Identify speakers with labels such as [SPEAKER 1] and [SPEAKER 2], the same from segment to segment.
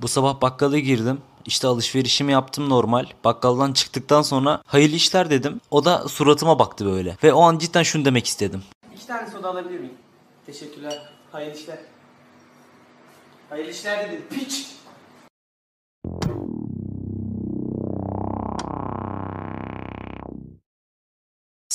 [SPEAKER 1] Bu sabah bakkala girdim. İşte alışverişimi yaptım normal. Bakkaldan çıktıktan sonra hayırlı işler dedim. O da suratıma baktı böyle. Ve o an cidden şunu demek istedim.
[SPEAKER 2] İki tane soda alabilir miyim? Teşekkürler. Hayırlı işler. Hayırlı işler dedim. Piç.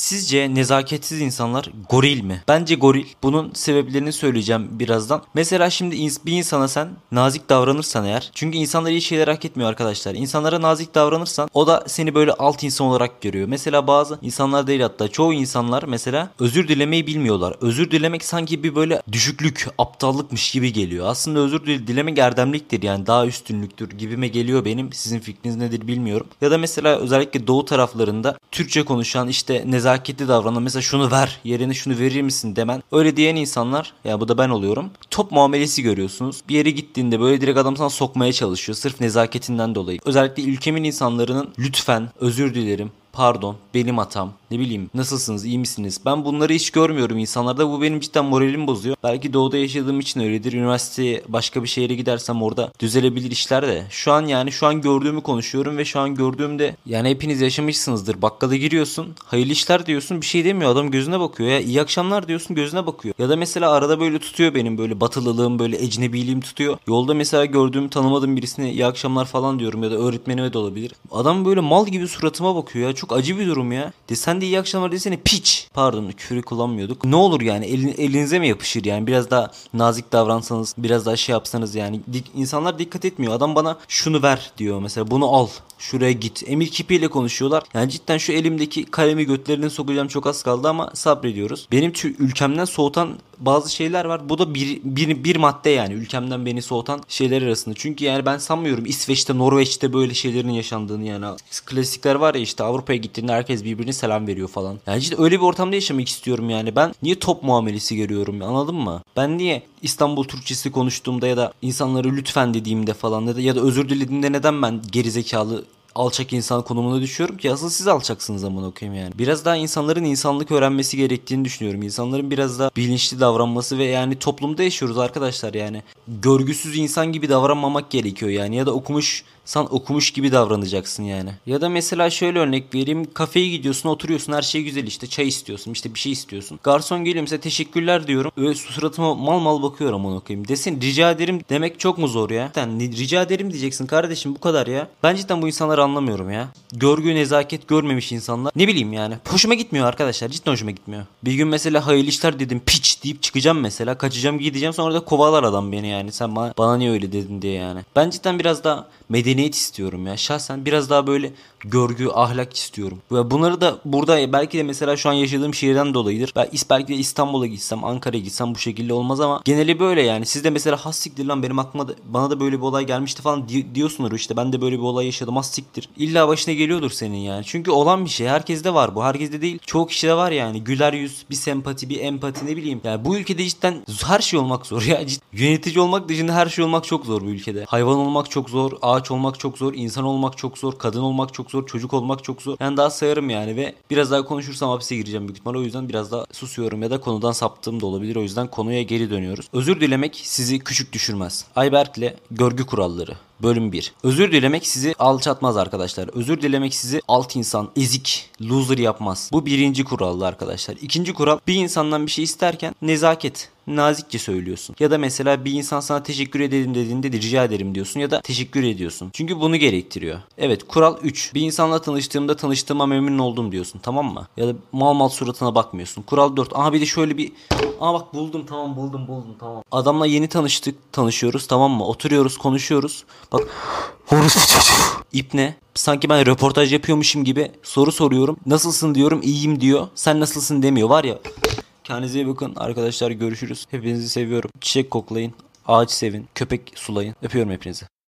[SPEAKER 1] Sizce nezaketsiz insanlar goril mi? Bence goril. Bunun sebeplerini söyleyeceğim birazdan. Mesela şimdi bir insana sen nazik davranırsan eğer. Çünkü insanlar iyi şeyler hak etmiyor arkadaşlar. İnsanlara nazik davranırsan o da seni böyle alt insan olarak görüyor. Mesela bazı insanlar değil hatta çoğu insanlar mesela özür dilemeyi bilmiyorlar. Özür dilemek sanki bir böyle düşüklük, aptallıkmış gibi geliyor. Aslında özür dil- dilemek erdemliktir yani daha üstünlüktür gibime geliyor benim. Sizin fikriniz nedir bilmiyorum. Ya da mesela özellikle doğu taraflarında Türkçe konuşan işte nezaketli davranan mesela şunu ver yerine şunu verir misin demen öyle diyen insanlar ya bu da ben oluyorum. Top muamelesi görüyorsunuz. Bir yere gittiğinde böyle direkt adam sana sokmaya çalışıyor sırf nezaketinden dolayı. Özellikle ülkemin insanların lütfen özür dilerim pardon benim hatam. Ne bileyim nasılsınız iyi misiniz? Ben bunları hiç görmüyorum insanlarda. Bu benim cidden moralimi bozuyor. Belki doğuda yaşadığım için öyledir. Üniversiteye başka bir şehre gidersem orada düzelebilir işler de. Şu an yani şu an gördüğümü konuşuyorum ve şu an gördüğümde yani hepiniz yaşamışsınızdır. Bakkala giriyorsun hayırlı işler diyorsun bir şey demiyor. Adam gözüne bakıyor ya. İyi akşamlar diyorsun gözüne bakıyor. Ya da mesela arada böyle tutuyor benim böyle batılılığım böyle ecnebiliğim tutuyor. Yolda mesela gördüğüm tanımadığım birisine iyi akşamlar falan diyorum ya da öğretmenime de olabilir. Adam böyle mal gibi suratıma bakıyor ya. Çok acı bir durum ya. De sen de iyi akşamlar desene piç. Pardon küfürü kullanmıyorduk. Ne olur yani elin, elinize mi yapışır yani biraz daha nazik davransanız biraz daha şey yapsanız yani. Dik, insanlar dikkat etmiyor. Adam bana şunu ver diyor mesela bunu al. Şuraya git. Emir kipiyle konuşuyorlar. Yani cidden şu elimdeki kalemi götlerine sokacağım çok az kaldı ama sabrediyoruz. Benim ülkemden soğutan bazı şeyler var. Bu da bir, bir, bir madde yani ülkemden beni soğutan şeyler arasında. Çünkü yani ben sanmıyorum İsveç'te, Norveç'te böyle şeylerin yaşandığını yani. Klasikler var ya işte Avrupa'ya gittiğinde herkes birbirine selam veriyor falan. Yani cidden öyle bir ortamda yaşamak istiyorum yani. Ben niye top muamelesi görüyorum anladın mı? Ben niye İstanbul Türkçesi konuştuğumda ya da insanları lütfen dediğimde falan ya da, ya da özür dilediğimde neden ben gerizekalı alçak insan konumuna düşüyorum ki asıl siz alçaksınız amına koyayım yani. Biraz daha insanların insanlık öğrenmesi gerektiğini düşünüyorum. İnsanların biraz daha bilinçli davranması ve yani toplumda yaşıyoruz arkadaşlar yani. Görgüsüz insan gibi davranmamak gerekiyor yani ya da okumuş sen okumuş gibi davranacaksın yani. Ya da mesela şöyle örnek vereyim. Kafeye gidiyorsun oturuyorsun her şey güzel işte çay istiyorsun işte bir şey istiyorsun. Garson geliyor mesela teşekkürler diyorum. Öyle suratıma mal mal bakıyor amına koyayım. Desin rica ederim demek çok mu zor ya? Cidden rica ederim diyeceksin kardeşim bu kadar ya. Ben cidden bu insanları anlamıyorum ya. Görgü nezaket görmemiş insanlar. Ne bileyim yani. Hoşuma gitmiyor arkadaşlar. Cidden hoşuma gitmiyor. Bir gün mesela hayırlı işler dedim piç deyip çıkacağım mesela. Kaçacağım gideceğim sonra da kovalar adam beni yani. Sen bana, bana niye öyle dedin diye yani. Ben cidden biraz daha medeniyet istiyorum ya. Şahsen biraz daha böyle görgü, ahlak istiyorum. Ve bunları da burada belki de mesela şu an yaşadığım şehirden dolayıdır. Ben belki de İstanbul'a gitsem, Ankara'ya gitsem bu şekilde olmaz ama geneli böyle yani. Siz de mesela has siktir lan benim aklıma da, bana da böyle bir olay gelmişti falan di- diyorsunuz işte. Ben de böyle bir olay yaşadım has siktir. İlla başına geliyordur senin yani. Çünkü olan bir şey. Herkeste var bu. Herkeste değil. Çoğu kişide var yani. Güler yüz, bir sempati, bir empati ne bileyim. Yani bu ülkede cidden her şey olmak zor ya. Cid- Yönetici olmak dışında her şey olmak çok zor bu ülkede. Hayvan olmak çok zor, ağaç olmak çok zor, insan olmak çok zor, kadın olmak çok zor, çocuk olmak çok zor. Yani daha sayarım yani ve biraz daha konuşursam hapise gireceğim büyük ihtimalle. O yüzden biraz daha susuyorum ya da konudan saptığım da olabilir. O yüzden konuya geri dönüyoruz. Özür dilemek sizi küçük düşürmez. Ayberk'le görgü kuralları. Bölüm 1. Özür dilemek sizi alçatmaz arkadaşlar. Özür dilemek sizi alt insan, ezik, loser yapmaz. Bu birinci kuraldı arkadaşlar. İkinci kural bir insandan bir şey isterken nezaket nazikçe söylüyorsun. Ya da mesela bir insan sana teşekkür ederim dediğinde de rica ederim diyorsun ya da teşekkür ediyorsun. Çünkü bunu gerektiriyor. Evet kural 3. Bir insanla tanıştığımda tanıştığıma memnun oldum diyorsun tamam mı? Ya da mal mal suratına bakmıyorsun. Kural 4. Aha bir de şöyle bir Aa bak buldum tamam buldum buldum tamam. Adamla yeni tanıştık tanışıyoruz tamam mı? Oturuyoruz konuşuyoruz. Bak İp ne? Sanki ben röportaj yapıyormuşum gibi soru soruyorum. Nasılsın diyorum iyiyim diyor. Sen nasılsın demiyor var ya. Kendinize iyi bakın arkadaşlar görüşürüz. Hepinizi seviyorum. Çiçek koklayın. Ağaç sevin. Köpek sulayın. Öpüyorum hepinizi.